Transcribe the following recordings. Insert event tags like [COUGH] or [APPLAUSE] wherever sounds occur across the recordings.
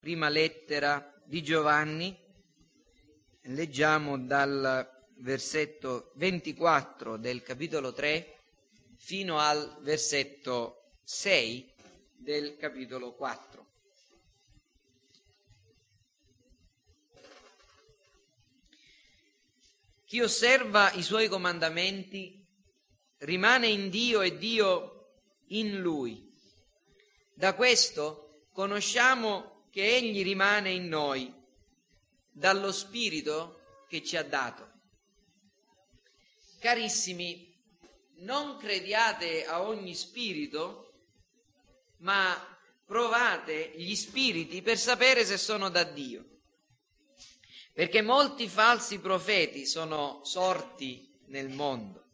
prima lettera di Giovanni, leggiamo dal versetto 24 del capitolo 3 fino al versetto 6 del capitolo 4. Chi osserva i suoi comandamenti rimane in Dio e Dio in lui. Da questo conosciamo che Egli rimane in noi, dallo Spirito che ci ha dato. Carissimi, non crediate a ogni spirito, ma provate gli spiriti per sapere se sono da Dio. Perché molti falsi profeti sono sorti nel mondo.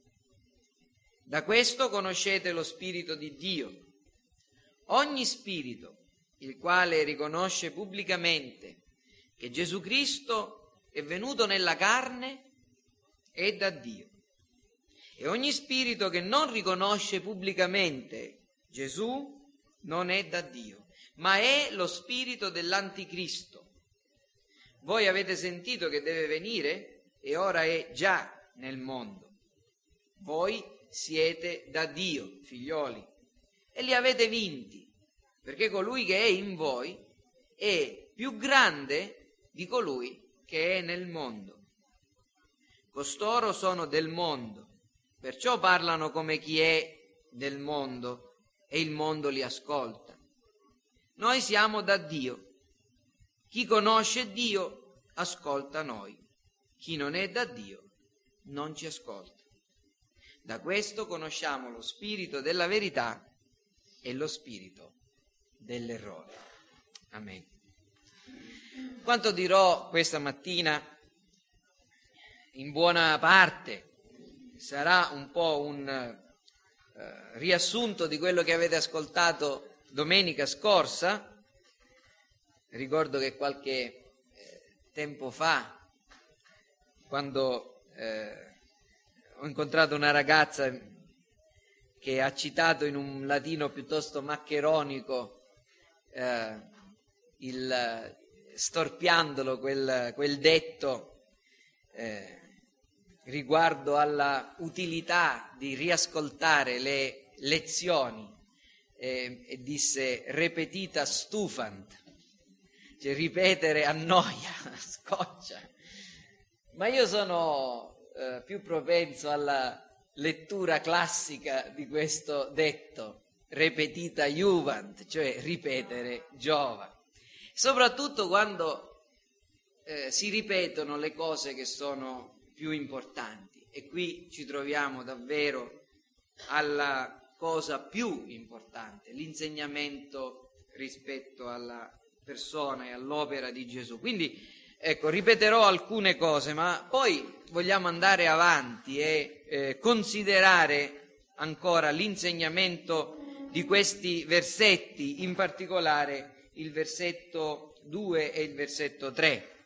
Da questo conoscete lo spirito di Dio. Ogni spirito, il quale riconosce pubblicamente che Gesù Cristo è venuto nella carne, è da Dio. E ogni spirito che non riconosce pubblicamente Gesù non è da Dio, ma è lo spirito dell'anticristo. Voi avete sentito che deve venire e ora è già nel mondo. Voi siete da Dio, figlioli, e li avete vinti, perché colui che è in voi è più grande di colui che è nel mondo. Costoro sono del mondo Perciò parlano come chi è del mondo e il mondo li ascolta. Noi siamo da Dio. Chi conosce Dio ascolta noi. Chi non è da Dio non ci ascolta. Da questo conosciamo lo spirito della verità e lo spirito dell'errore. Amen. Quanto dirò questa mattina, in buona parte sarà un po' un eh, riassunto di quello che avete ascoltato domenica scorsa. Ricordo che qualche eh, tempo fa, quando eh, ho incontrato una ragazza che ha citato in un latino piuttosto maccheronico, eh, il, storpiandolo quel, quel detto, eh, riguardo alla utilità di riascoltare le lezioni eh, e disse repetita stufant, cioè ripetere annoia, [LAUGHS] scoccia. Ma io sono eh, più propenso alla lettura classica di questo detto, repetita juvent, cioè ripetere giova. Soprattutto quando eh, si ripetono le cose che sono più importanti. E qui ci troviamo davvero alla cosa più importante, l'insegnamento rispetto alla persona e all'opera di Gesù. Quindi, ecco, ripeterò alcune cose, ma poi vogliamo andare avanti e eh, considerare ancora l'insegnamento di questi versetti, in particolare il versetto 2 e il versetto 3.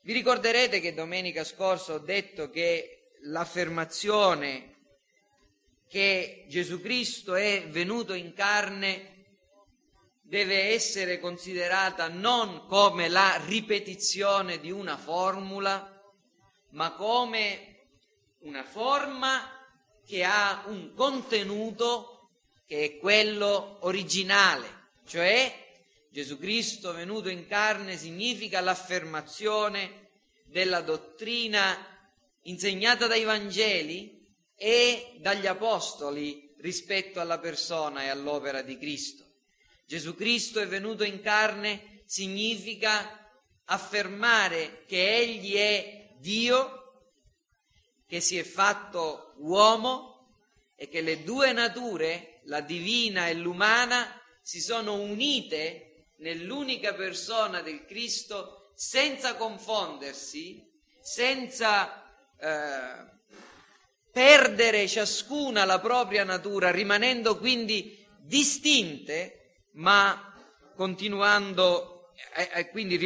Vi ricorderete che domenica scorsa ho detto che l'affermazione che Gesù Cristo è venuto in carne deve essere considerata non come la ripetizione di una formula, ma come una forma che ha un contenuto che è quello originale, cioè Gesù Cristo venuto in carne significa l'affermazione della dottrina insegnata dai Vangeli e dagli Apostoli rispetto alla persona e all'opera di Cristo. Gesù Cristo è venuto in carne significa affermare che Egli è Dio, che si è fatto uomo e che le due nature, la divina e l'umana, si sono unite nell'unica persona del Cristo senza confondersi, senza eh, perdere ciascuna la propria natura, rimanendo quindi distinte, ma continuando, eh, eh, quindi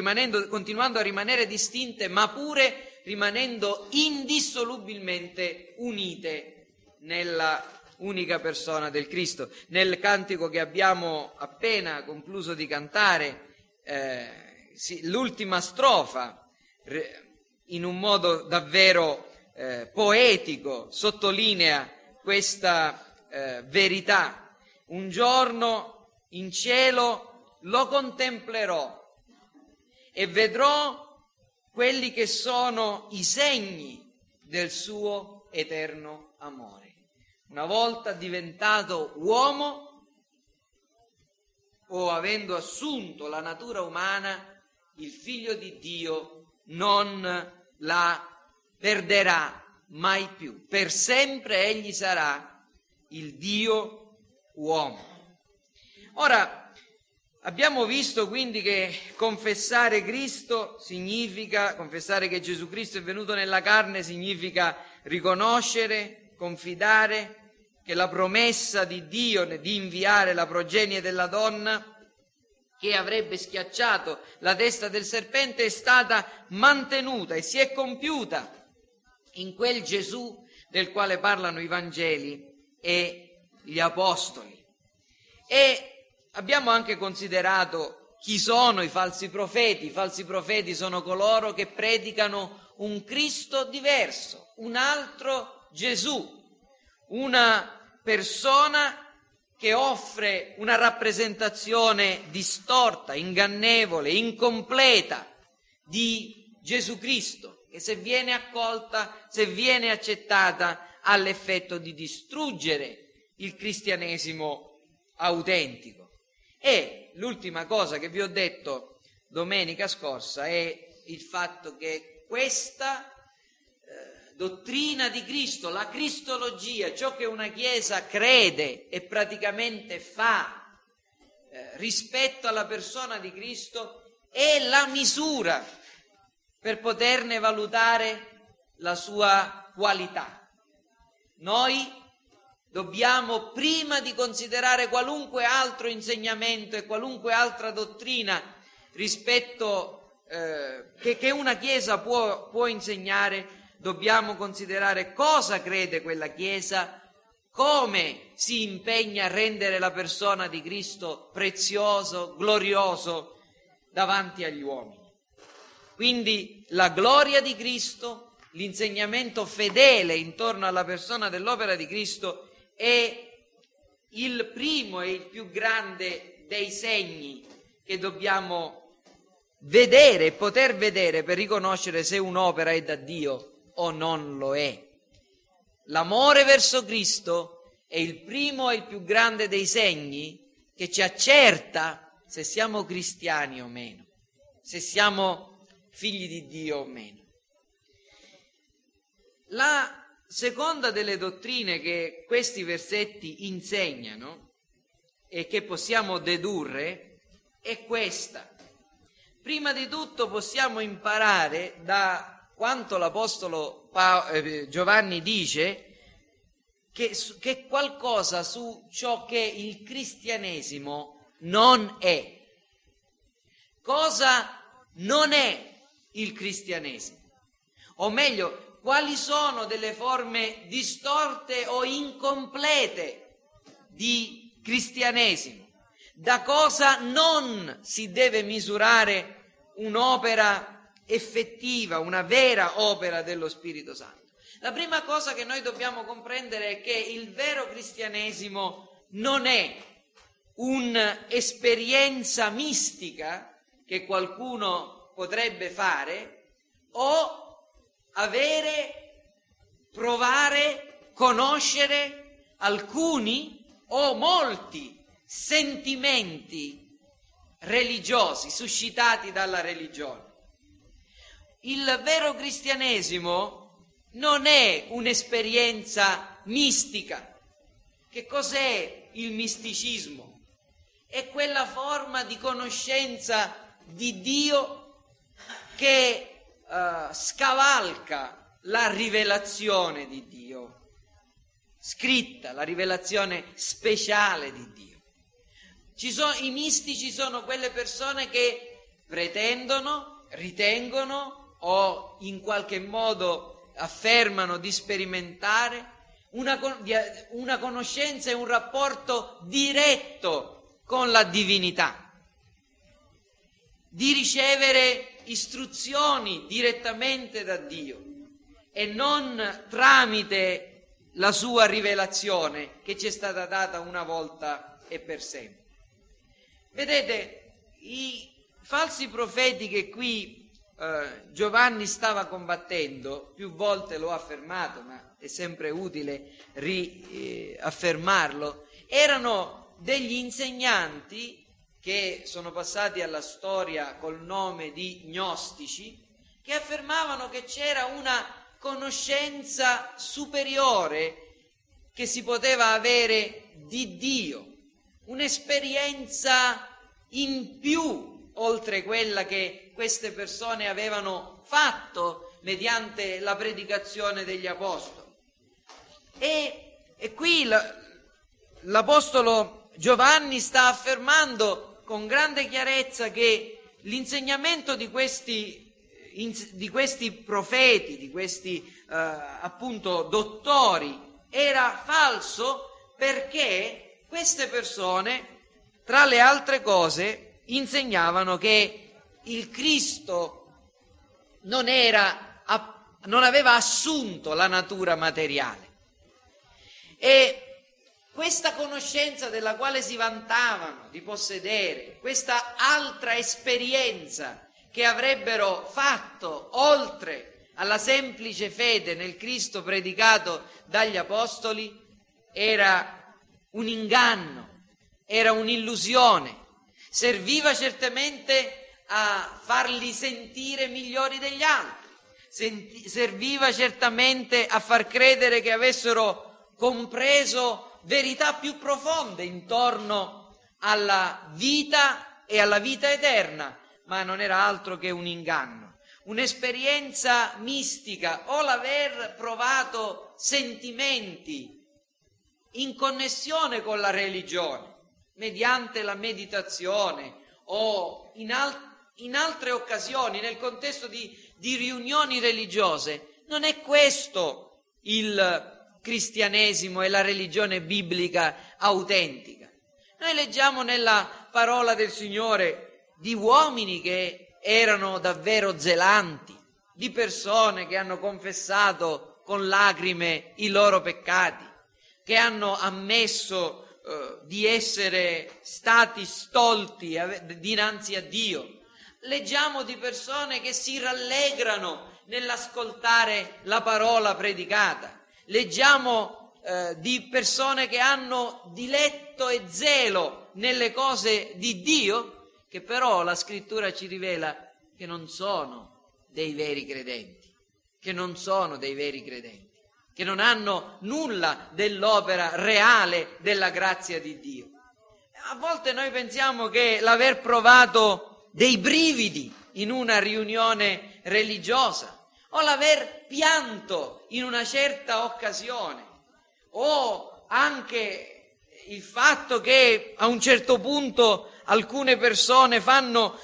continuando a rimanere distinte, ma pure rimanendo indissolubilmente unite nella unica persona del Cristo. Nel cantico che abbiamo appena concluso di cantare eh, sì, l'ultima strofa in un modo davvero eh, poetico sottolinea questa eh, verità. Un giorno in cielo lo contemplerò e vedrò quelli che sono i segni del suo eterno amore. Una volta diventato uomo o avendo assunto la natura umana, il figlio di Dio non la perderà mai più. Per sempre egli sarà il Dio uomo. Ora, abbiamo visto quindi che confessare Cristo significa, confessare che Gesù Cristo è venuto nella carne significa riconoscere, confidare che la promessa di Dio di inviare la progenie della donna che avrebbe schiacciato la testa del serpente è stata mantenuta e si è compiuta in quel Gesù del quale parlano i Vangeli e gli Apostoli. E abbiamo anche considerato chi sono i falsi profeti. I falsi profeti sono coloro che predicano un Cristo diverso, un altro Gesù, una persona che offre una rappresentazione distorta, ingannevole, incompleta di Gesù Cristo, che se viene accolta, se viene accettata, ha l'effetto di distruggere il cristianesimo autentico. E l'ultima cosa che vi ho detto domenica scorsa è il fatto che questa dottrina di Cristo, la cristologia, ciò che una Chiesa crede e praticamente fa eh, rispetto alla persona di Cristo, è la misura per poterne valutare la sua qualità. Noi dobbiamo, prima di considerare qualunque altro insegnamento e qualunque altra dottrina rispetto eh, che, che, una Chiesa può, può insegnare, dobbiamo considerare cosa crede quella Chiesa, come si impegna a rendere la persona di Cristo prezioso, glorioso davanti agli uomini. Quindi la gloria di Cristo, l'insegnamento fedele intorno alla persona dell'opera di Cristo è il primo e il più grande dei segni che dobbiamo vedere poter vedere per riconoscere se un'opera è da Dio o non lo è. L'amore verso Cristo è il primo e il più grande dei segni che ci accerta se siamo cristiani o meno, se siamo figli di Dio o meno. La seconda delle dottrine che questi versetti insegnano e che possiamo dedurre è questa. Prima di tutto possiamo imparare da quanto l'Apostolo eh, Giovanni dice che, che qualcosa su ciò che il cristianesimo non è. Cosa non è il cristianesimo? O meglio, quali sono delle forme distorte o incomplete di cristianesimo? Da cosa non si deve misurare un'opera effettiva, una vera opera dello Spirito Santo. La prima cosa che noi dobbiamo comprendere è che il vero cristianesimo non è un'esperienza mistica che qualcuno potrebbe fare o avere, provare, conoscere alcuni o molti sentimenti religiosi suscitati dalla religione. Il vero cristianesimo non è un'esperienza mistica. Che cos'è il misticismo? È quella forma di conoscenza di Dio che uh, scavalca la rivelazione di Dio, scritta, la rivelazione speciale di Dio. Sono, I mistici sono quelle persone che pretendono, ritengono o in qualche modo affermano di sperimentare una, una conoscenza e un rapporto diretto con la divinità. di ricevere istruzioni direttamente da Dio e non tramite la sua rivelazione che ci è stata data una volta e per sempre. Vedete, i falsi profeti che qui eh, Giovanni stava combattendo, più volte l'ho affermato, ma è sempre utile riaffermarlo, erano degli insegnanti che sono passati alla storia col nome di gnostici, che affermavano che c'era una conoscenza superiore che si poteva avere di Dio, un'esperienza in più oltre quella che queste persone avevano fatto mediante la predicazione degli apostoli. E, e qui l'Apostolo Giovanni sta affermando con grande chiarezza che l'insegnamento di questi di questi profeti, di questi eh, appunto dottori, era falso perché queste persone, tra le altre cose, insegnavano che il Cristo non, era, non aveva assunto la natura materiale. E questa conoscenza della quale si vantavano di possedere, questa altra esperienza che avrebbero fatto oltre alla semplice fede nel Cristo predicato dagli Apostoli era un inganno, era un'illusione, serviva certamente a farli sentire migliori degli altri, senti, serviva certamente a far credere che avessero compreso verità più profonde intorno alla vita e alla vita eterna, ma non era altro che un inganno, un'esperienza mistica o l'aver provato sentimenti in connessione con la religione, mediante la meditazione o in, al- in altre occasioni, nel contesto di, di riunioni religiose. Non è questo il cristianesimo e la religione biblica autentica. Noi leggiamo nella parola del Signore di uomini che erano davvero zelanti, di persone che hanno confessato con lacrime i loro peccati, che hanno ammesso eh, di essere stati stolti dinanzi a Dio. Leggiamo di persone che si rallegrano nell'ascoltare la parola predicata. Leggiamo eh, di persone che hanno diletto e zelo nelle cose di Dio che però la scrittura ci rivela che non sono dei veri credenti, che non sono dei veri credenti, che non hanno nulla dell'opera reale della grazia di Dio. A volte noi pensiamo che l'aver provato dei brividi in una riunione religiosa o l'aver pianto in una certa occasione o anche il fatto che a un certo punto alcune persone fanno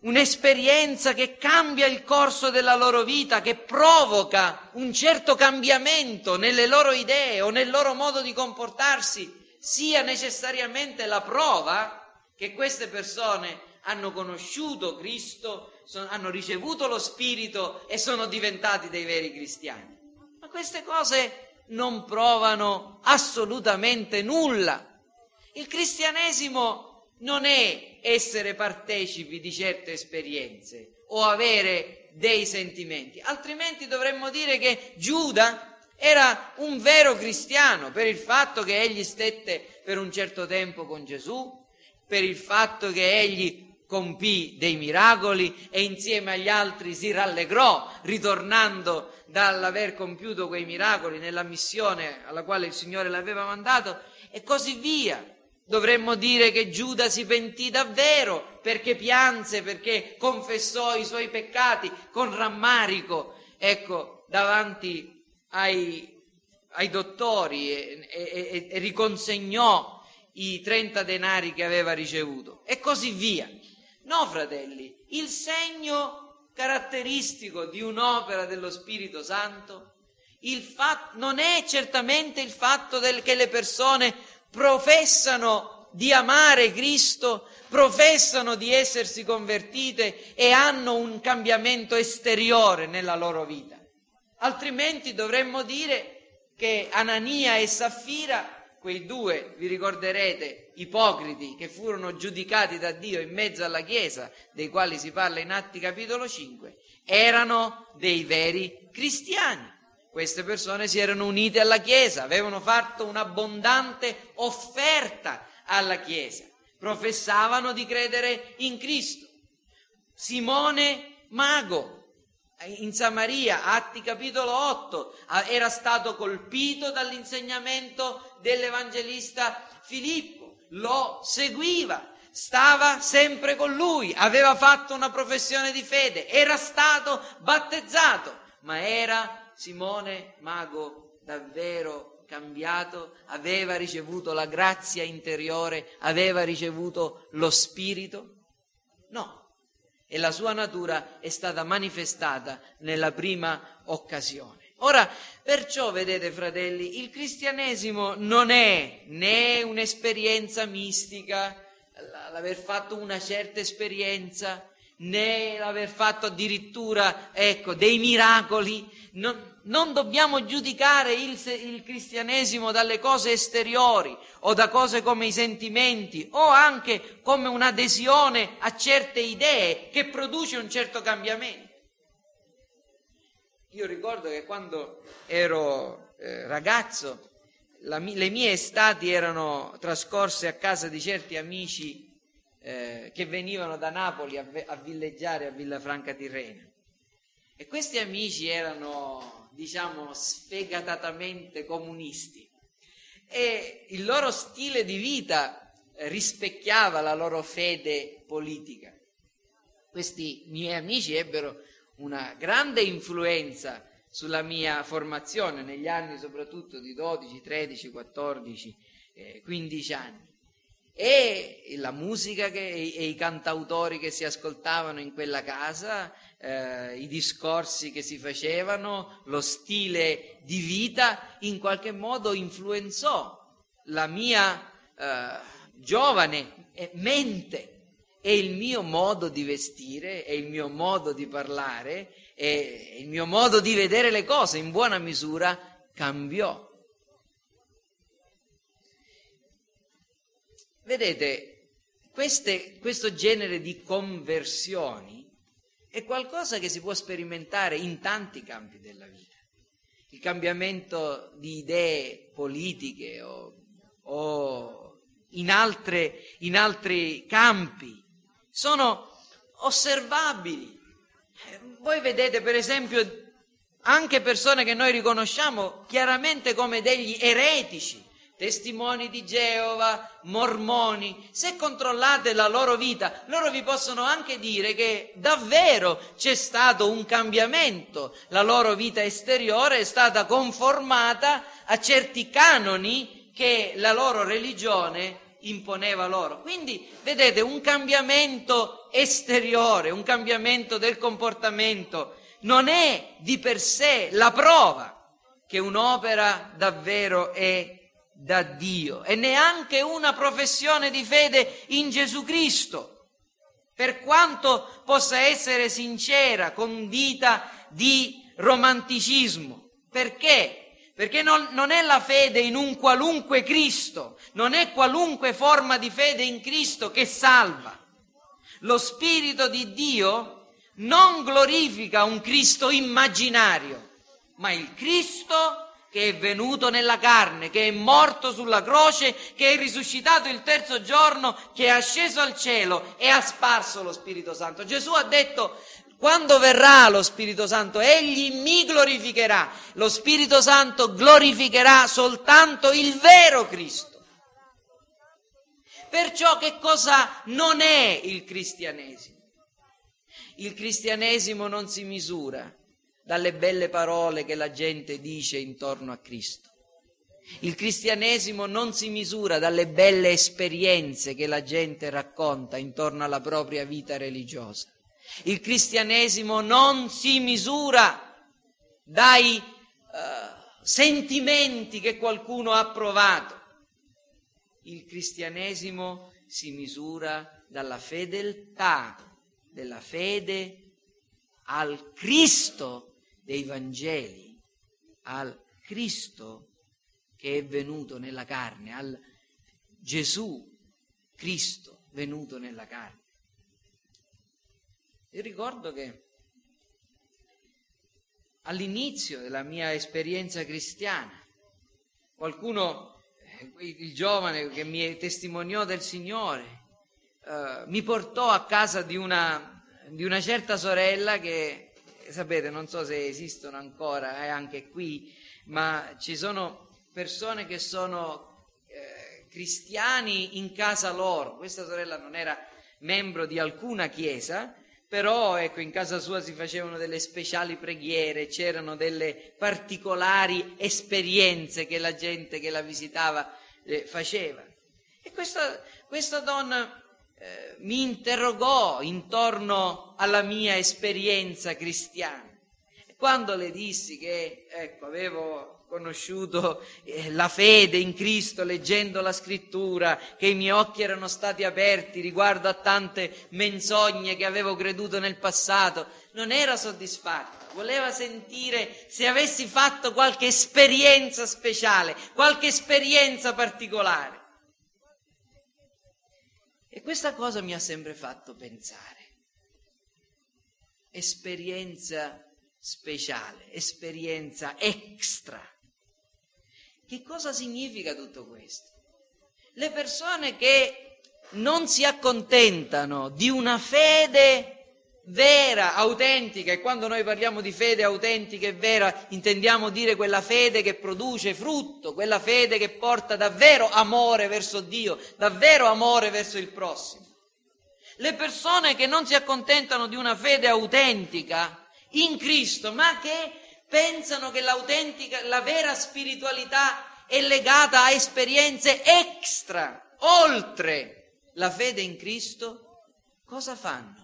un'esperienza che cambia il corso della loro vita, che provoca un certo cambiamento nelle loro idee o nel loro modo di comportarsi, sia necessariamente la prova che queste persone hanno conosciuto Cristo, sono, hanno ricevuto lo Spirito e sono diventati dei veri cristiani. Ma queste cose non provano assolutamente nulla. Il cristianesimo non è essere partecipi di certe esperienze o avere dei sentimenti, altrimenti dovremmo dire che Giuda era un vero cristiano per il fatto che egli stette per un certo tempo con Gesù, per il fatto che egli compì dei miracoli e insieme agli altri si rallegrò ritornando dall'aver compiuto quei miracoli nella missione alla quale il Signore l'aveva mandato e così via. Dovremmo dire che Giuda si pentì davvero perché pianse, perché confessò i suoi peccati con rammarico, ecco, davanti ai, ai dottori e, e, e riconsegnò i 30 denari che aveva ricevuto e così via. No, fratelli, il segno caratteristico di un'opera dello Spirito Santo fatto, non è certamente il fatto del, che le persone professano di amare Cristo, professano di essersi convertite e hanno un cambiamento esteriore nella loro vita. Altrimenti dovremmo dire che Anania e Saffira quei due, vi ricorderete, ipocriti che furono giudicati da Dio in mezzo alla Chiesa, dei quali si parla in Atti capitolo 5, erano dei veri cristiani. Queste persone si erano unite alla Chiesa, avevano fatto un'abbondante offerta alla Chiesa, professavano di credere in Cristo. Simone Mago, in Samaria, Atti capitolo 8, era stato colpito dall'insegnamento dell'evangelista Filippo, lo seguiva, stava sempre con lui, aveva fatto una professione di fede, era stato battezzato, ma era Simone Mago davvero cambiato, aveva ricevuto la grazia interiore, aveva ricevuto lo Spirito? No, e la sua natura è stata manifestata nella prima occasione. Ora, perciò, vedete fratelli, il cristianesimo non è né un'esperienza mistica, l'aver fatto una certa esperienza, né l'aver fatto addirittura, ecco, dei miracoli. Non, non dobbiamo giudicare il, il, cristianesimo dalle cose esteriori o da cose come i sentimenti o anche come un'adesione a certe idee che produce un certo cambiamento. Io ricordo che quando ero eh, ragazzo la, le mie estati erano trascorse a casa di certi amici eh, che venivano da Napoli a, a villeggiare a Villafranca Tirrena. E questi amici erano diciamo, sfegatatamente comunisti e il loro stile di vita rispecchiava la loro fede politica. Questi miei amici ebbero una grande influenza sulla mia formazione negli anni soprattutto di 12, 13, 14, eh, 15 anni. E la musica che, e i cantautori che si ascoltavano in quella casa eh, i discorsi che si facevano, lo stile di vita, in qualche modo influenzò la mia eh, giovane mente e il mio modo di vestire e il mio modo di parlare e il mio modo di vedere le cose in buona misura cambiò. Vedete, queste, questo genere di conversioni è qualcosa che si può sperimentare in tanti campi della vita. Il cambiamento di idee politiche o, o in, altre, in altri campi sono osservabili. Voi vedete per esempio anche persone che noi riconosciamo chiaramente come degli eretici, testimoni di Geova, mormoni, se controllate la loro vita, loro vi possono anche dire che davvero c'è stato un cambiamento, la loro vita esteriore è stata conformata a certi canoni che la loro religione imponeva loro. Quindi, vedete, un cambiamento esteriore, un cambiamento del comportamento non è di per sé la prova che un'opera davvero è da Dio e neanche una professione di fede in Gesù Cristo, per quanto possa essere sincera, condita di romanticismo. Perché? Perché non, non, è la fede in un qualunque Cristo, non è qualunque forma di fede in Cristo che salva. Lo Spirito di Dio non glorifica un Cristo immaginario, ma il Cristo che è venuto nella carne, che è morto sulla croce, che è risuscitato il terzo giorno, che è asceso al cielo e ha sparso lo Spirito Santo. Gesù ha detto, quando verrà lo Spirito Santo, egli mi glorificherà. Lo Spirito Santo glorificherà soltanto il vero Cristo. Perciò che cosa non è il cristianesimo? Il cristianesimo non si misura dalle belle parole che la gente dice intorno a Cristo. Il cristianesimo non si misura dalle belle esperienze che la gente racconta intorno alla propria vita religiosa. Il cristianesimo non si misura dai uh, sentimenti che qualcuno ha provato. il cristianesimo si misura dalla fedeltà della fede al Cristo dei Vangeli, al Cristo che è venuto nella carne, al Gesù Cristo venuto nella carne. Io ricordo che all'inizio della mia esperienza cristiana, qualcuno, eh, il giovane che mi testimoniò del Signore, eh, mi portò a casa di una, di una, certa sorella che, sapete, non so se esistono ancora eh, anche qui, ma ci sono persone che sono eh, cristiani in casa loro. Questa sorella non era membro di alcuna chiesa, però ecco, in casa sua si facevano delle speciali preghiere, c'erano delle particolari esperienze che la gente che la visitava eh, faceva. E questa, questa donna eh, mi interrogò intorno alla mia esperienza cristiana. Quando le dissi che ecco, avevo conosciuto eh, la fede in Cristo leggendo la scrittura, che i miei occhi erano stati aperti riguardo a tante menzogne che avevo creduto nel passato, non era soddisfatta, voleva sentire se avessi fatto qualche esperienza speciale, qualche esperienza particolare. E questa cosa mi ha sempre fatto pensare. Esperienza speciale, esperienza extra. Che cosa significa tutto questo? Le persone che non si accontentano di una fede vera, autentica, e quando noi parliamo di fede autentica e vera intendiamo dire quella fede che produce frutto, quella fede che porta davvero amore verso Dio, davvero amore verso il prossimo. Le persone che non si accontentano di una fede autentica in Cristo, ma che pensano che l'autentica, la vera spiritualità è legata a esperienze extra, oltre la fede in Cristo, cosa fanno?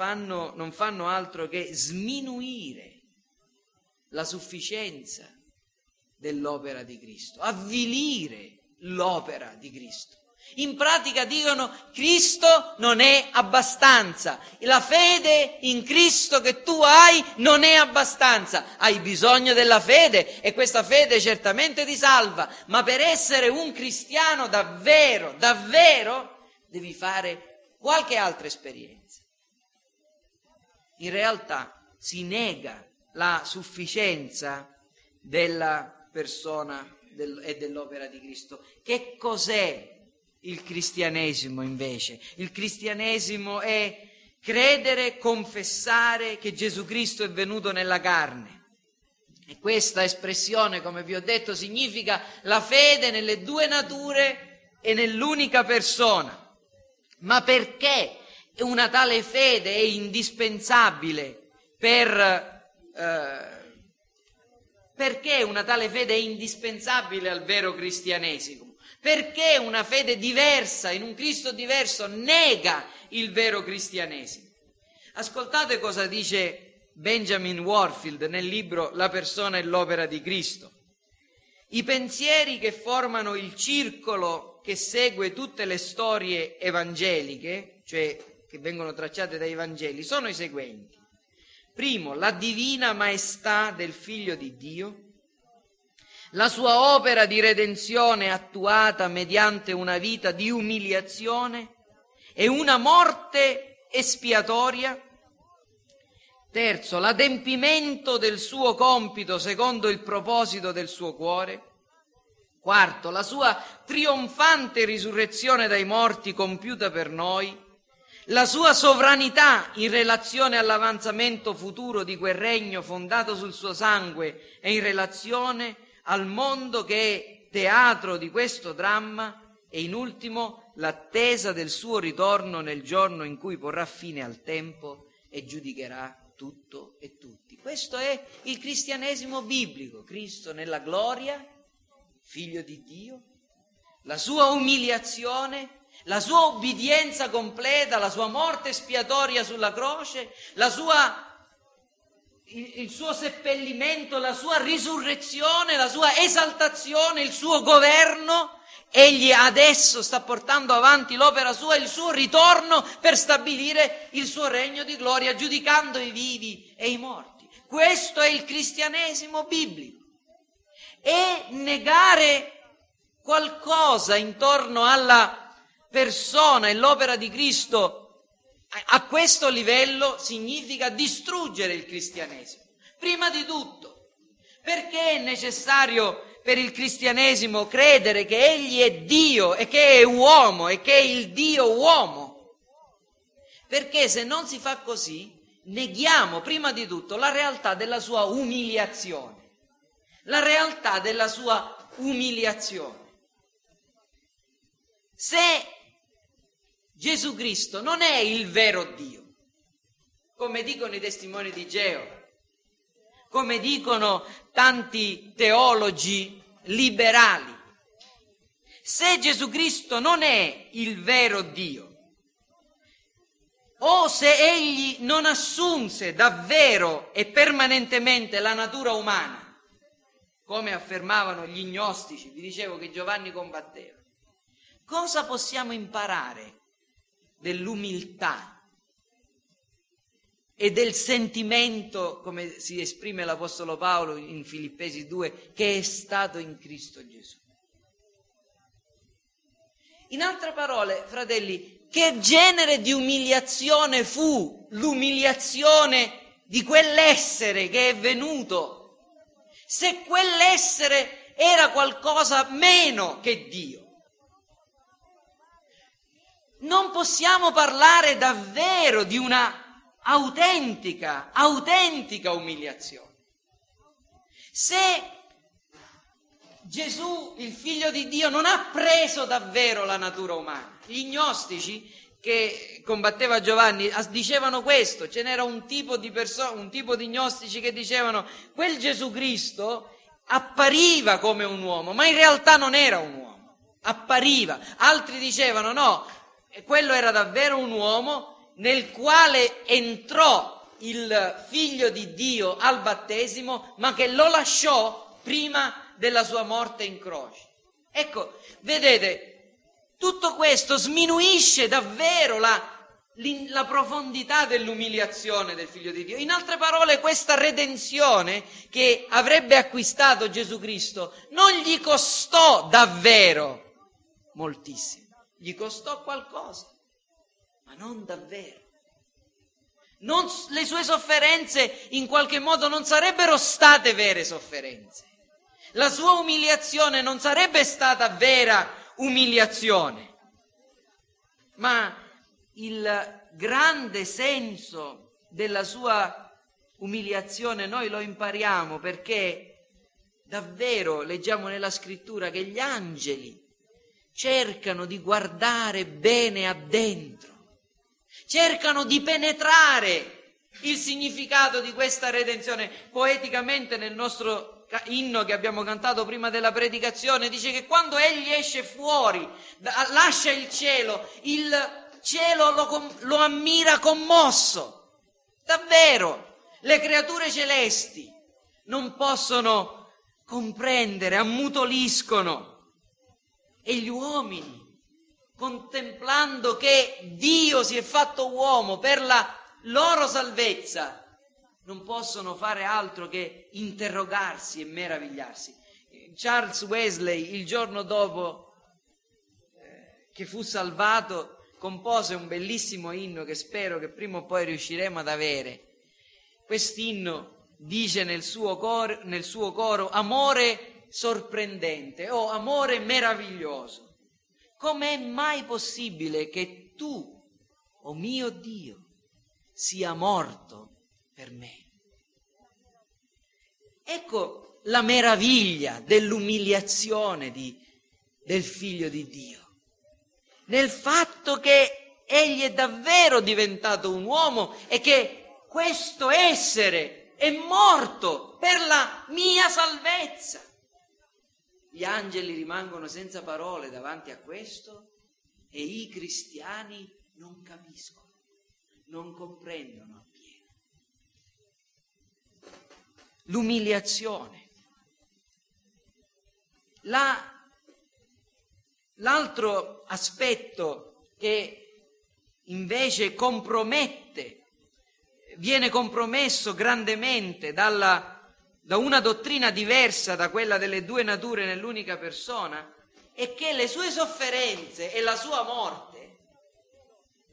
fanno non fanno altro che sminuire la sufficienza dell'opera di Cristo, avvilire l'opera di Cristo. In pratica dicono Cristo non è abbastanza, la fede in Cristo che tu hai non è abbastanza, hai bisogno della fede e questa fede certamente ti salva, ma per essere un cristiano davvero, davvero, devi fare qualche altra esperienza. In realtà si nega la sufficienza della persona e dell'opera di Cristo. Che cos'è il cristianesimo invece. Il cristianesimo è credere, confessare che Gesù Cristo è venuto nella carne. E questa espressione, come vi ho detto, significa la fede nelle due nature e nell'unica persona. Ma perché una tale fede è indispensabile per... Eh, perché una tale fede è indispensabile al vero cristianesimo? Perché una fede diversa, in un Cristo diverso, nega il vero cristianesimo? Ascoltate cosa dice Benjamin Warfield nel libro La persona e l'opera di Cristo. I pensieri che formano il circolo che segue tutte le storie evangeliche, cioè che vengono tracciate dai Vangeli, sono i seguenti. Primo, la divina maestà del Figlio di Dio la sua opera di redenzione attuata mediante una vita di umiliazione e una morte espiatoria. Terzo, l'adempimento del suo compito secondo il proposito del suo cuore. Quarto, la sua trionfante risurrezione dai morti compiuta per noi. La sua sovranità in relazione all'avanzamento futuro di quel regno fondato sul suo sangue e in relazione al mondo che è teatro di questo dramma e in ultimo l'attesa del suo ritorno nel giorno in cui porrà fine al tempo e giudicherà tutto e tutti. Questo è il cristianesimo biblico, Cristo nella gloria, figlio di Dio, la sua umiliazione, la sua obbedienza completa, la sua morte spiatoria sulla croce, la sua il, suo seppellimento, la sua risurrezione, la sua esaltazione, il suo governo egli adesso sta portando avanti l'opera sua, il suo ritorno per stabilire il suo regno di gloria, giudicando i vivi e i morti. Questo è il cristianesimo biblico. E negare qualcosa intorno alla persona e l'opera di Cristo a questo livello significa distruggere il cristianesimo. Prima di tutto, perché è necessario per il cristianesimo credere che egli è Dio e che è uomo e che è il Dio uomo. Perché se non si fa così, neghiamo prima di tutto la realtà della sua umiliazione. La realtà della sua umiliazione. Se Gesù Cristo non è il vero Dio, come dicono i testimoni di Geo, come dicono tanti teologi liberali. Se Gesù Cristo non è il vero Dio, o se egli non assunse davvero e permanentemente la natura umana, come affermavano gli gnostici, vi dicevo che Giovanni combatteva, cosa possiamo imparare dell'umiltà e del sentimento, come si esprime l'Apostolo Paolo in Filippesi 2, che è stato in Cristo Gesù. In altre parole, fratelli, che genere di umiliazione fu l'umiliazione di quell'essere che è venuto? Se quell'essere era qualcosa meno che Dio. Non possiamo parlare davvero di una autentica, autentica umiliazione. Se Gesù, il figlio di Dio, non ha preso davvero la natura umana, gli gnostici che combatteva Giovanni dicevano questo, ce n'era un tipo di persone, un tipo di gnostici che dicevano quel Gesù Cristo appariva come un uomo, ma in realtà non era un uomo, appariva. Altri dicevano no, quello era davvero un uomo nel quale entrò il figlio di Dio al battesimo, ma che lo lasciò prima della sua morte in croce. Ecco, vedete, tutto questo sminuisce davvero la, la profondità dell'umiliazione del figlio di Dio. In altre parole, questa redenzione che avrebbe acquistato Gesù Cristo non gli costò davvero moltissimo, gli costò qualcosa ma non davvero. Non, le sue sofferenze in qualche modo non sarebbero state vere sofferenze. La sua umiliazione non sarebbe stata vera umiliazione. Ma il grande senso della sua umiliazione noi lo impariamo perché davvero leggiamo nella scrittura che gli angeli cercano di guardare bene addentro cercano di penetrare il significato di questa redenzione. Poeticamente nel nostro inno che abbiamo cantato prima della predicazione dice che quando egli esce fuori, lascia il cielo, il cielo lo, lo ammira commosso. Davvero, le creature celesti non possono comprendere, ammutoliscono. E gli uomini contemplando che Dio si è fatto uomo per la loro salvezza, non possono fare altro che interrogarsi e meravigliarsi. Charles Wesley, il giorno dopo eh, che fu salvato, compose un bellissimo inno che spero che prima o poi riusciremo ad avere. Quest'inno dice nel suo coro, nel suo coro amore sorprendente o amore meraviglioso. Com'è mai possibile che tu, oh mio Dio, sia morto per me? Ecco la meraviglia dell'umiliazione di, del figlio di Dio, nel fatto che egli è davvero diventato un uomo e che questo essere è morto per la mia salvezza. Gli angeli rimangono senza parole davanti a questo e i cristiani non capiscono, non comprendono appieno. L'umiliazione, la l'altro aspetto che invece compromette, viene compromesso grandemente dalla, da una dottrina diversa da quella delle due nature nell'unica persona, è che le sue sofferenze e la sua morte,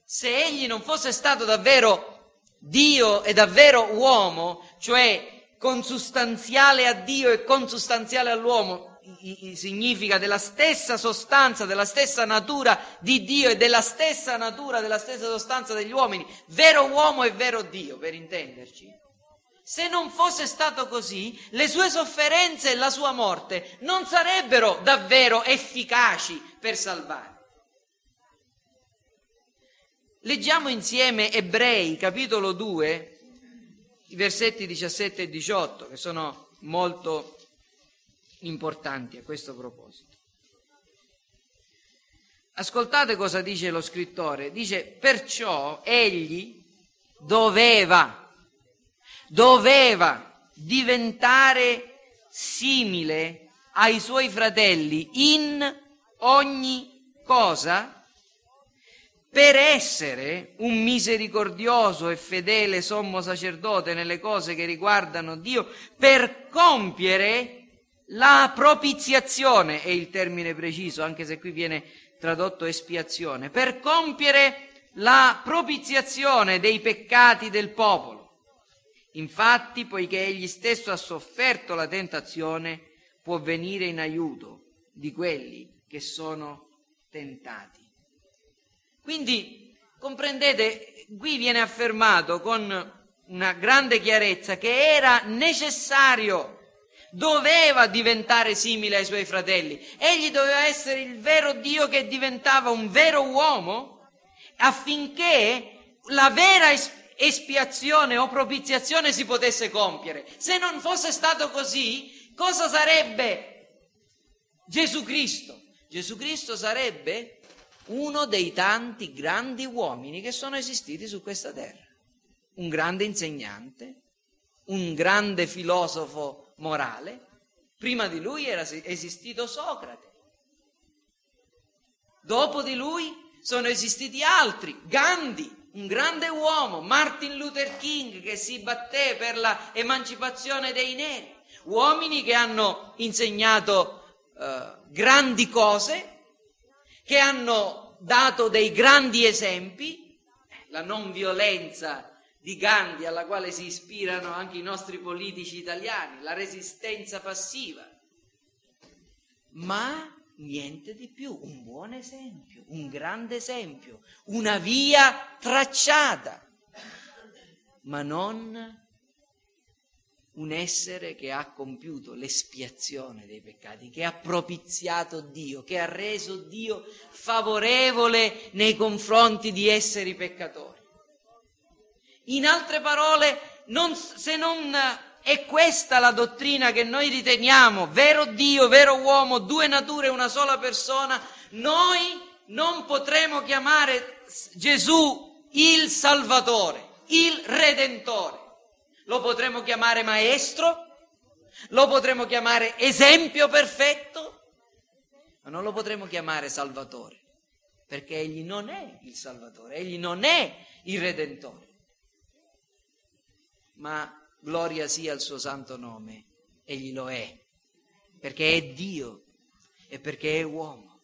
se egli non fosse stato davvero Dio e davvero uomo, cioè consustanziale a Dio e consustanziale all'uomo, significa della stessa sostanza, della stessa natura di Dio e della stessa natura, della stessa sostanza degli uomini, vero uomo e vero Dio, per intenderci. Se non fosse stato così, le sue sofferenze e la sua morte non sarebbero davvero efficaci per salvare. Leggiamo insieme Ebrei, capitolo 2, i versetti 17 e 18, che sono molto importanti a questo proposito. Ascoltate cosa dice lo scrittore. Dice, perciò egli doveva, doveva diventare simile ai suoi fratelli in ogni cosa per essere un misericordioso e fedele sommo sacerdote nelle cose che riguardano Dio, per compiere la propiziazione è il termine preciso, anche se qui viene tradotto espiazione, per compiere la propiziazione dei peccati del popolo. Infatti, poiché egli stesso ha sofferto la tentazione, può venire in aiuto di quelli che sono tentati. Quindi, comprendete, qui viene affermato con una grande chiarezza che era necessario doveva diventare simile ai suoi fratelli. Egli doveva essere il vero Dio che diventava un vero uomo affinché la vera espiazione o propiziazione si potesse compiere. Se non fosse stato così, cosa sarebbe Gesù Cristo? Gesù Cristo sarebbe uno dei tanti grandi uomini che sono esistiti su questa terra. Un grande insegnante, un grande filosofo morale, prima di lui era esistito Socrate. Dopo di lui sono esistiti altri, Gandhi, un grande uomo, Martin Luther King che si batté per l'emancipazione dei neri, uomini che hanno insegnato eh, grandi cose, che hanno dato dei grandi esempi, la non violenza di Gandhi alla quale si ispirano anche i nostri politici italiani, la resistenza passiva. Ma niente di più, un buon esempio, un grande esempio, una via tracciata, ma non un essere che ha compiuto l'espiazione dei peccati, che ha propiziato Dio, che ha reso Dio favorevole nei confronti di esseri peccatori. In altre parole, non, se non è questa la dottrina che noi riteniamo, vero Dio, vero uomo, due nature, una sola persona, noi non potremo chiamare Gesù il Salvatore, il Redentore. Lo potremo chiamare Maestro, lo potremo chiamare esempio perfetto, ma non lo potremo chiamare Salvatore, perché Egli non è il Salvatore, Egli non è il Redentore ma gloria sia il suo santo nome, egli lo è, perché è Dio e perché è uomo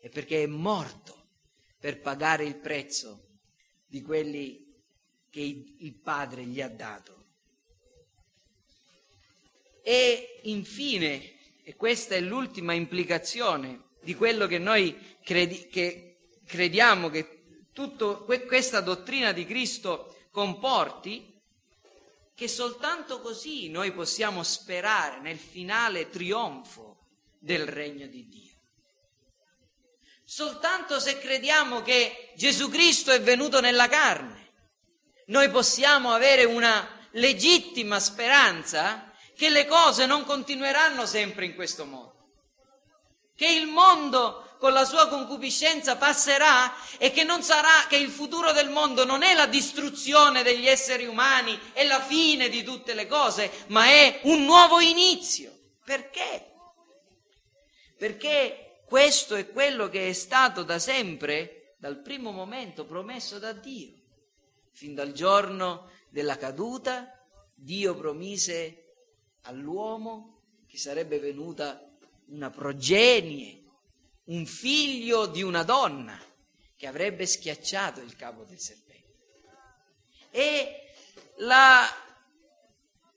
e perché è morto per pagare il prezzo di quelli che il Padre gli ha dato. E infine, e questa è l'ultima implicazione di quello che noi credi, che crediamo che tutta questa dottrina di Cristo comporti, che soltanto così noi possiamo sperare nel finale trionfo del regno di Dio. Soltanto se crediamo che Gesù Cristo è venuto nella carne, noi possiamo avere una legittima speranza che le cose non continueranno sempre in questo modo, che il mondo con la sua concupiscenza passerà e che non sarà che il futuro del mondo non è la distruzione degli esseri umani e la fine di tutte le cose, ma è un nuovo inizio. Perché? Perché Questo è quello che è stato da sempre, dal primo momento, promesso da Dio. Fin dal giorno della caduta, Dio promise all'uomo che sarebbe venuta una progenie, un figlio di una donna che avrebbe schiacciato il capo del serpente. E la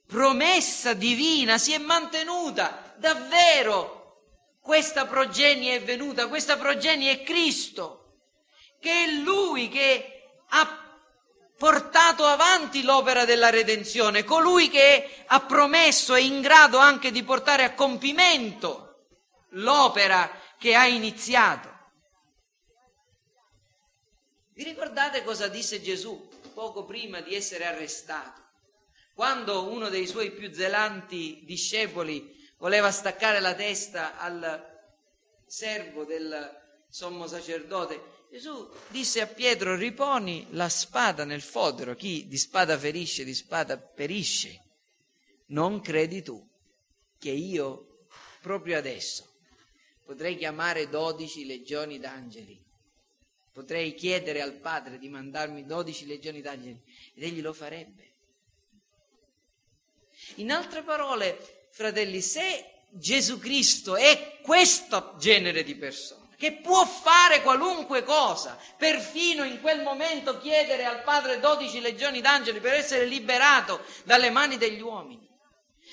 promessa divina si è mantenuta davvero. Questa progenie è venuta, questa progenie è Cristo, che è Lui che ha portato avanti l'opera della redenzione, colui che ha promesso e in grado anche di portare a compimento l'opera che ha iniziato. Vi ricordate cosa disse Gesù poco prima di essere arrestato? Quando uno dei suoi più zelanti discepoli voleva staccare la testa al servo del sommo sacerdote, Gesù disse a Pietro riponi la spada nel fodero, chi di spada ferisce, di spada perisce. Non credi tu che io proprio adesso potrei chiamare dodici legioni d'angeli, potrei chiedere al Padre di mandarmi dodici legioni d'angeli ed egli lo farebbe. In altre parole, fratelli, se Gesù Cristo è questo genere di persona, che può fare qualunque cosa, perfino in quel momento chiedere al Padre dodici legioni d'angeli per essere liberato dalle mani degli uomini.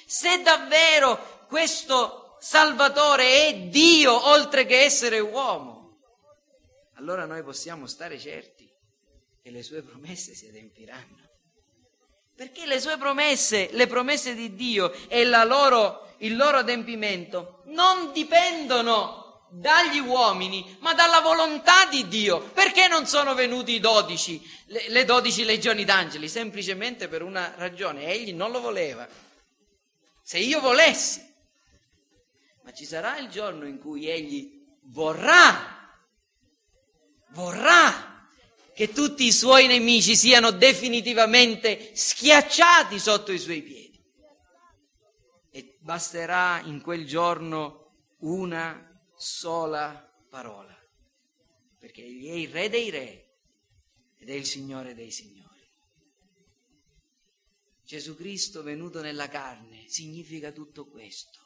Se davvero questo Salvatore è Dio oltre che essere uomo, allora noi possiamo stare certi che le sue promesse si adempiranno. Perché le sue promesse, le promesse di Dio e loro, il loro adempimento non dipendono dagli uomini, ma dalla volontà di Dio. Perché non sono venuti i dodici, le, le dodici legioni d'angeli? Semplicemente per una ragione, egli non lo voleva. Se io volessi, ma ci sarà il giorno in cui egli vorrà, vorrà che tutti i suoi nemici siano definitivamente schiacciati sotto i suoi piedi. E basterà in quel giorno una sola parola, perché egli è il re dei re ed è il Signore dei Signori. Gesù Cristo venuto nella carne significa tutto questo.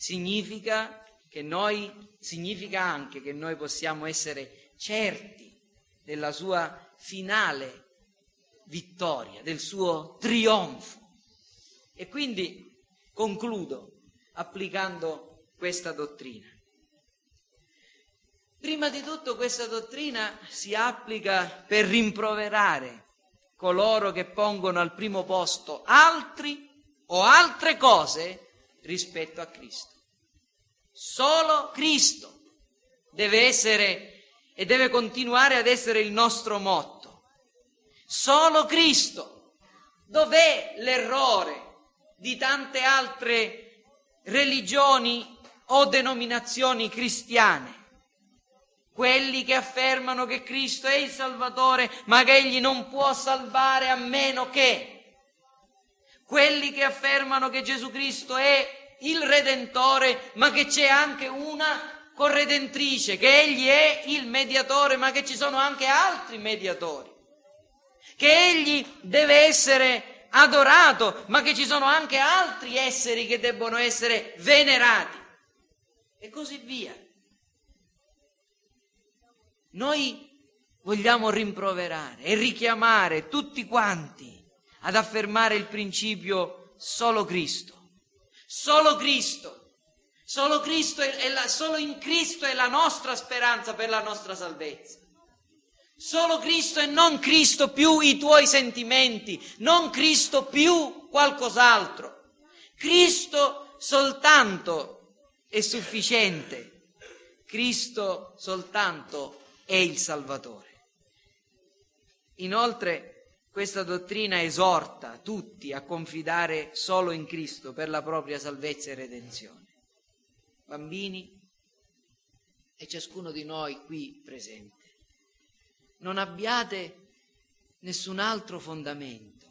Significa che noi, significa anche che noi possiamo essere certi della sua finale vittoria, del suo trionfo. E quindi concludo applicando questa dottrina. Prima di tutto questa dottrina si applica per rimproverare coloro che pongono al primo posto altri o altre cose rispetto a Cristo. Solo Cristo deve essere e deve continuare ad essere il nostro motto. Solo Cristo. Dov'è l'errore di tante altre religioni o denominazioni cristiane? Quelli che affermano che Cristo è il Salvatore, ma che Egli non può salvare a meno che. Quelli che affermano che Gesù Cristo è il Redentore, ma che c'è anche una corredentrice, che egli è il mediatore, ma che ci sono anche altri mediatori, che egli deve essere adorato, ma che ci sono anche altri esseri che debbono essere venerati, e così via. Noi vogliamo rimproverare e richiamare tutti quanti ad affermare il principio solo Cristo, solo Cristo Solo, Cristo è, la, solo in Cristo è la nostra speranza per la nostra salvezza. Solo Cristo e non Cristo più i tuoi sentimenti, non Cristo più qualcos'altro. Cristo soltanto è sufficiente. Cristo soltanto è il Salvatore. Inoltre, questa dottrina esorta tutti a confidare solo in Cristo per la propria salvezza e redenzione bambini e ciascuno di noi qui presente. Non abbiate nessun altro fondamento.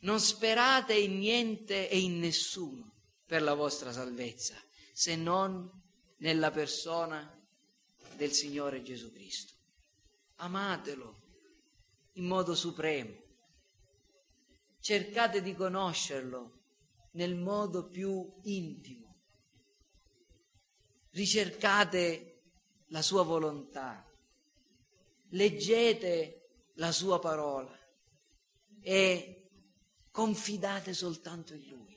Non sperate in niente e in nessuno per la vostra salvezza, se non nella persona del Signore Gesù Cristo. Amatelo in modo supremo. Cercate di conoscerlo nel modo più intimo. Ricercate la sua volontà. Leggete la sua parola e confidate soltanto in Lui.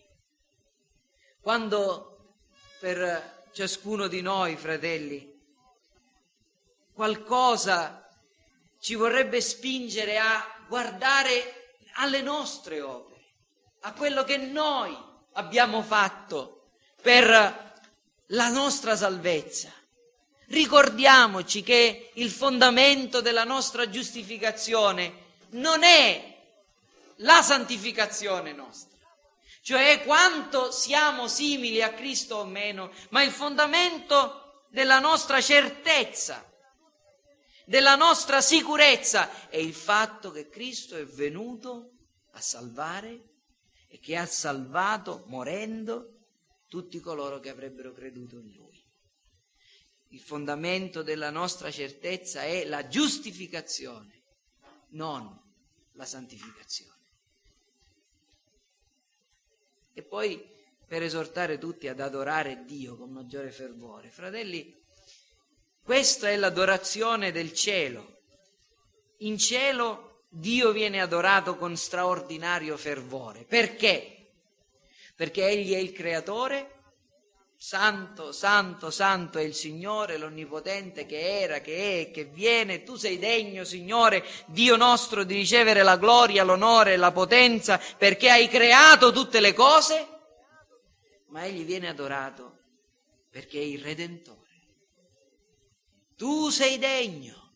Quando per ciascuno di noi, fratelli, qualcosa ci vorrebbe spingere a guardare alle nostre opere, a quello che noi abbiamo fatto per la nostra salvezza. Ricordiamoci che il fondamento della nostra giustificazione non è la santificazione nostra, cioè quanto siamo simili a Cristo o meno, ma il fondamento della nostra certezza, della nostra sicurezza è il fatto che Cristo è venuto a salvare e che ha salvato morendo tutti coloro che avrebbero creduto in Lui. Il fondamento della nostra certezza è la giustificazione, non la santificazione. E poi per esortare tutti ad adorare Dio con maggiore fervore. Fratelli, questa è l'adorazione del cielo. In cielo Dio viene adorato con straordinario fervore. Perché? Perché Egli è il creatore, santo, santo, santo è il Signore, l'Onnipotente che era, che è e che viene. Tu sei degno, Signore, Dio nostro, di ricevere la gloria, l'onore e la potenza perché hai creato tutte le cose. Ma Egli viene adorato perché è il Redentore. Tu sei degno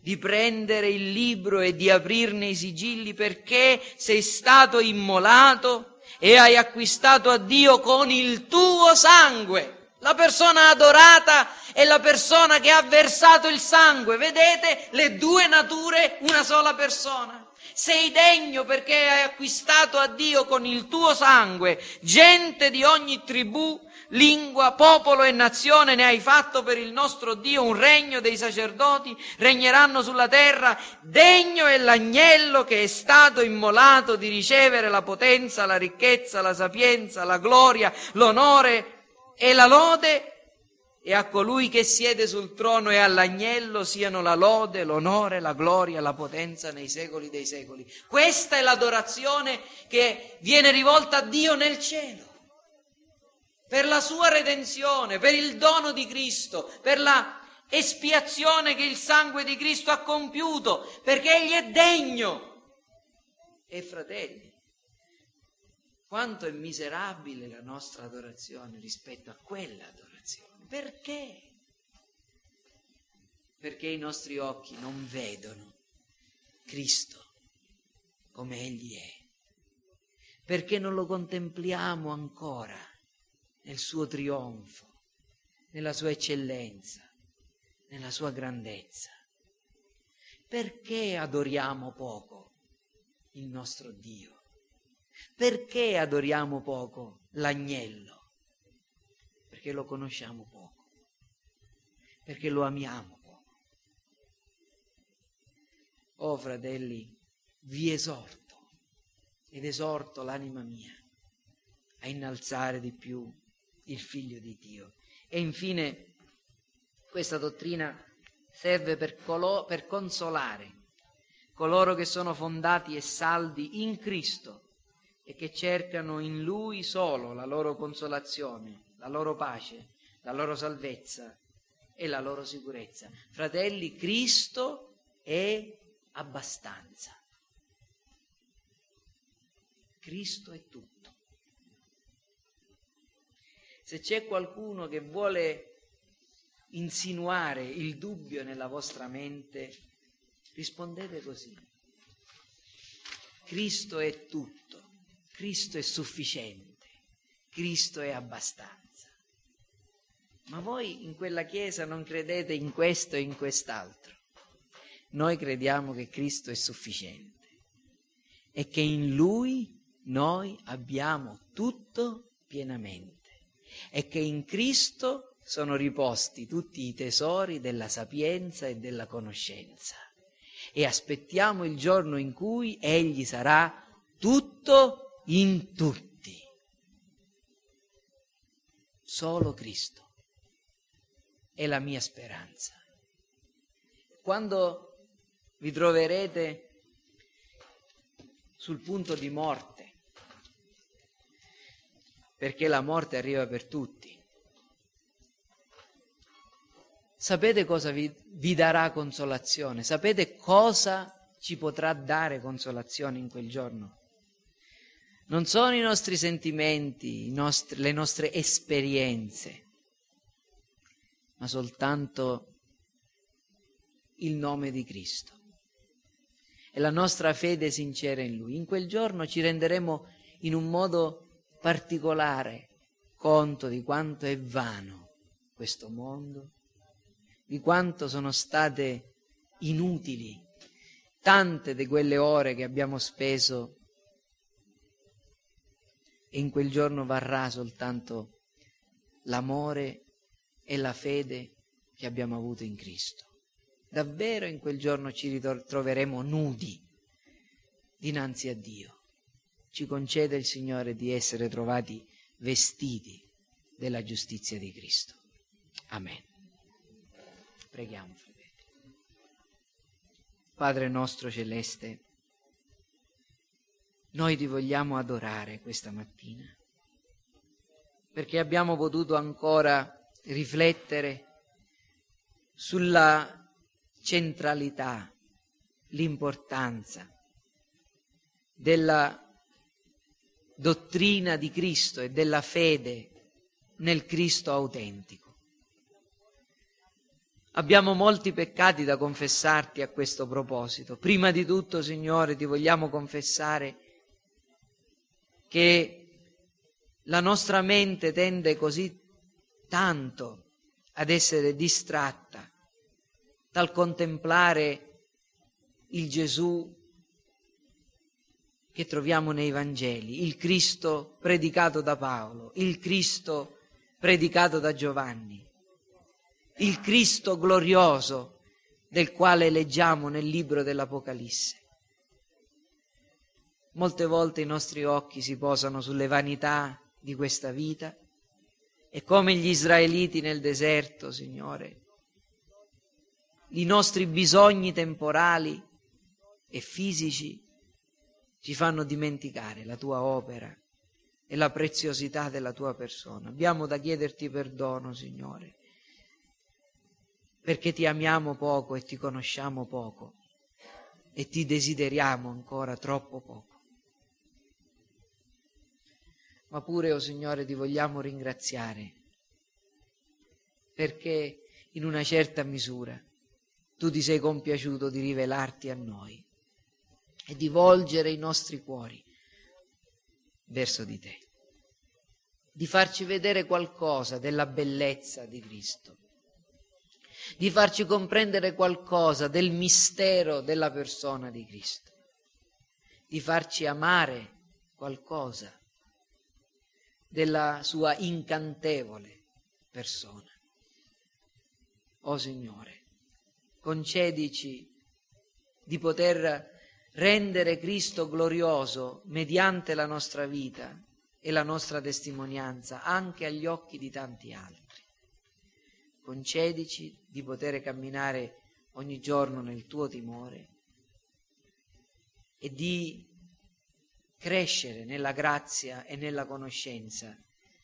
di prendere il libro e di aprirne i sigilli perché sei stato immolato e hai acquistato a Dio con il tuo sangue. La persona adorata è la persona che ha versato il sangue. Vedete le due nature, una sola persona. Sei degno perché hai acquistato a Dio con il tuo sangue gente di ogni tribù, lingua, popolo e nazione ne hai fatto per il nostro Dio un regno dei sacerdoti, regneranno sulla terra, degno è l'agnello che è stato immolato di ricevere la potenza, la ricchezza, la sapienza, la gloria, l'onore e la lode e a colui che siede sul trono e all'agnello siano la lode, l'onore, la gloria, la potenza nei secoli dei secoli. Questa è l'adorazione che viene rivolta a Dio nel cielo per la sua redenzione, per il dono di Cristo, per la espiazione che il sangue di Cristo ha compiuto, perché Egli è degno. E fratelli, quanto è miserabile la nostra adorazione rispetto a quella adorazione. Perché? Perché i nostri occhi non vedono Cristo come Egli è. Perché non lo contempliamo ancora nel suo trionfo, nella sua eccellenza, nella sua grandezza. Perché adoriamo poco il nostro Dio? Perché adoriamo poco l'agnello? Perché lo conosciamo poco, perché lo amiamo poco. Oh fratelli, vi esorto ed esorto l'anima mia a innalzare di più il figlio di Dio. E infine questa dottrina serve per, colo- per consolare coloro che sono fondati e saldi in Cristo e che cercano in Lui solo la loro consolazione, la loro pace, la loro salvezza e la loro sicurezza. Fratelli, Cristo è abbastanza. Cristo è tutto. Se c'è qualcuno che vuole insinuare il dubbio nella vostra mente, rispondete così. Cristo è tutto, Cristo è sufficiente, Cristo è abbastanza. Ma voi in quella chiesa non credete in questo e in quest'altro. Noi crediamo che Cristo è sufficiente e che in Lui noi abbiamo tutto pienamente e che in Cristo sono riposti tutti i tesori della sapienza e della conoscenza. E aspettiamo il giorno in cui Egli sarà tutto in tutti. Solo Cristo è la mia speranza. Quando vi troverete sul punto di morte, perché la morte arriva per tutti, sapete cosa vi, vi darà consolazione? Sapete cosa ci potrà dare consolazione in quel giorno? Non sono i nostri sentimenti, i nostri, le nostre esperienze, ma soltanto il nome di Cristo e la nostra fede sincera in Lui. In quel giorno ci renderemo in un modo particolare conto di quanto è vano questo mondo, di quanto sono state inutili tante di quelle ore che abbiamo speso e in quel giorno varrà soltanto l'amore e la fede che abbiamo avuto in Cristo. Davvero in quel giorno ci ritroveremo nudi dinanzi a Dio. Ci concede il Signore di essere trovati vestiti della giustizia di Cristo. Amen. Preghiamo, fratelli. Padre nostro celeste, noi ti vogliamo adorare questa mattina perché abbiamo potuto ancora riflettere sulla centralità, l'importanza della dottrina di Cristo e della fede nel Cristo autentico. Abbiamo molti peccati da confessarti a questo proposito. Prima di tutto, Signore, ti vogliamo confessare che la nostra mente tende così tanto ad essere distratta dal contemplare il Gesù che troviamo nei Vangeli, il Cristo predicato da Paolo, il Cristo predicato da Giovanni, il Cristo glorioso del quale leggiamo nel libro dell'Apocalisse. Molte volte i nostri occhi si posano sulle vanità di questa vita e come gli israeliti nel deserto, Signore, i nostri bisogni temporali e fisici ci fanno dimenticare la tua opera e la preziosità della tua persona. Abbiamo da chiederti perdono, Signore, perché ti amiamo poco e ti conosciamo poco e ti desideriamo ancora troppo poco. Ma pure, o oh Signore, ti vogliamo ringraziare perché in una certa misura tu ti sei compiaciuto di rivelarti a noi e di volgere i nostri cuori verso di te, di farci vedere qualcosa della bellezza di Cristo, di farci comprendere qualcosa del mistero della persona di Cristo, di farci amare qualcosa della sua incantevole persona. O Signore, concedici di poter rendere Cristo glorioso mediante la nostra vita e la nostra testimonianza anche agli occhi di tanti altri. Concedici di poter camminare ogni giorno nel tuo timore e di crescere nella grazia e nella conoscenza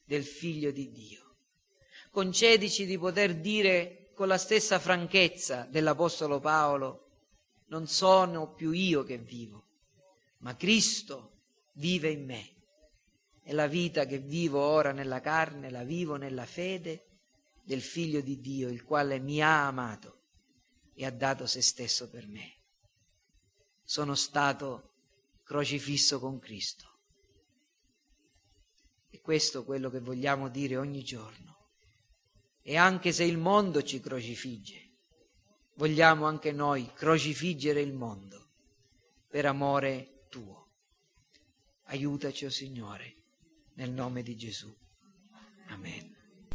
del Figlio di Dio. Concedici di poter dire con la stessa franchezza dell'Apostolo Paolo, non sono più io che vivo, ma Cristo vive in me. E la vita che vivo ora nella carne la vivo nella fede del Figlio di Dio, il quale mi ha amato e ha dato se stesso per me. Sono stato crocifisso con Cristo. E questo è quello che vogliamo dire ogni giorno. E anche se il mondo ci crocifigge, vogliamo anche noi crocifiggere il mondo per amore tuo. Aiutaci, o oh Signore, nel nome di Gesù. Amen.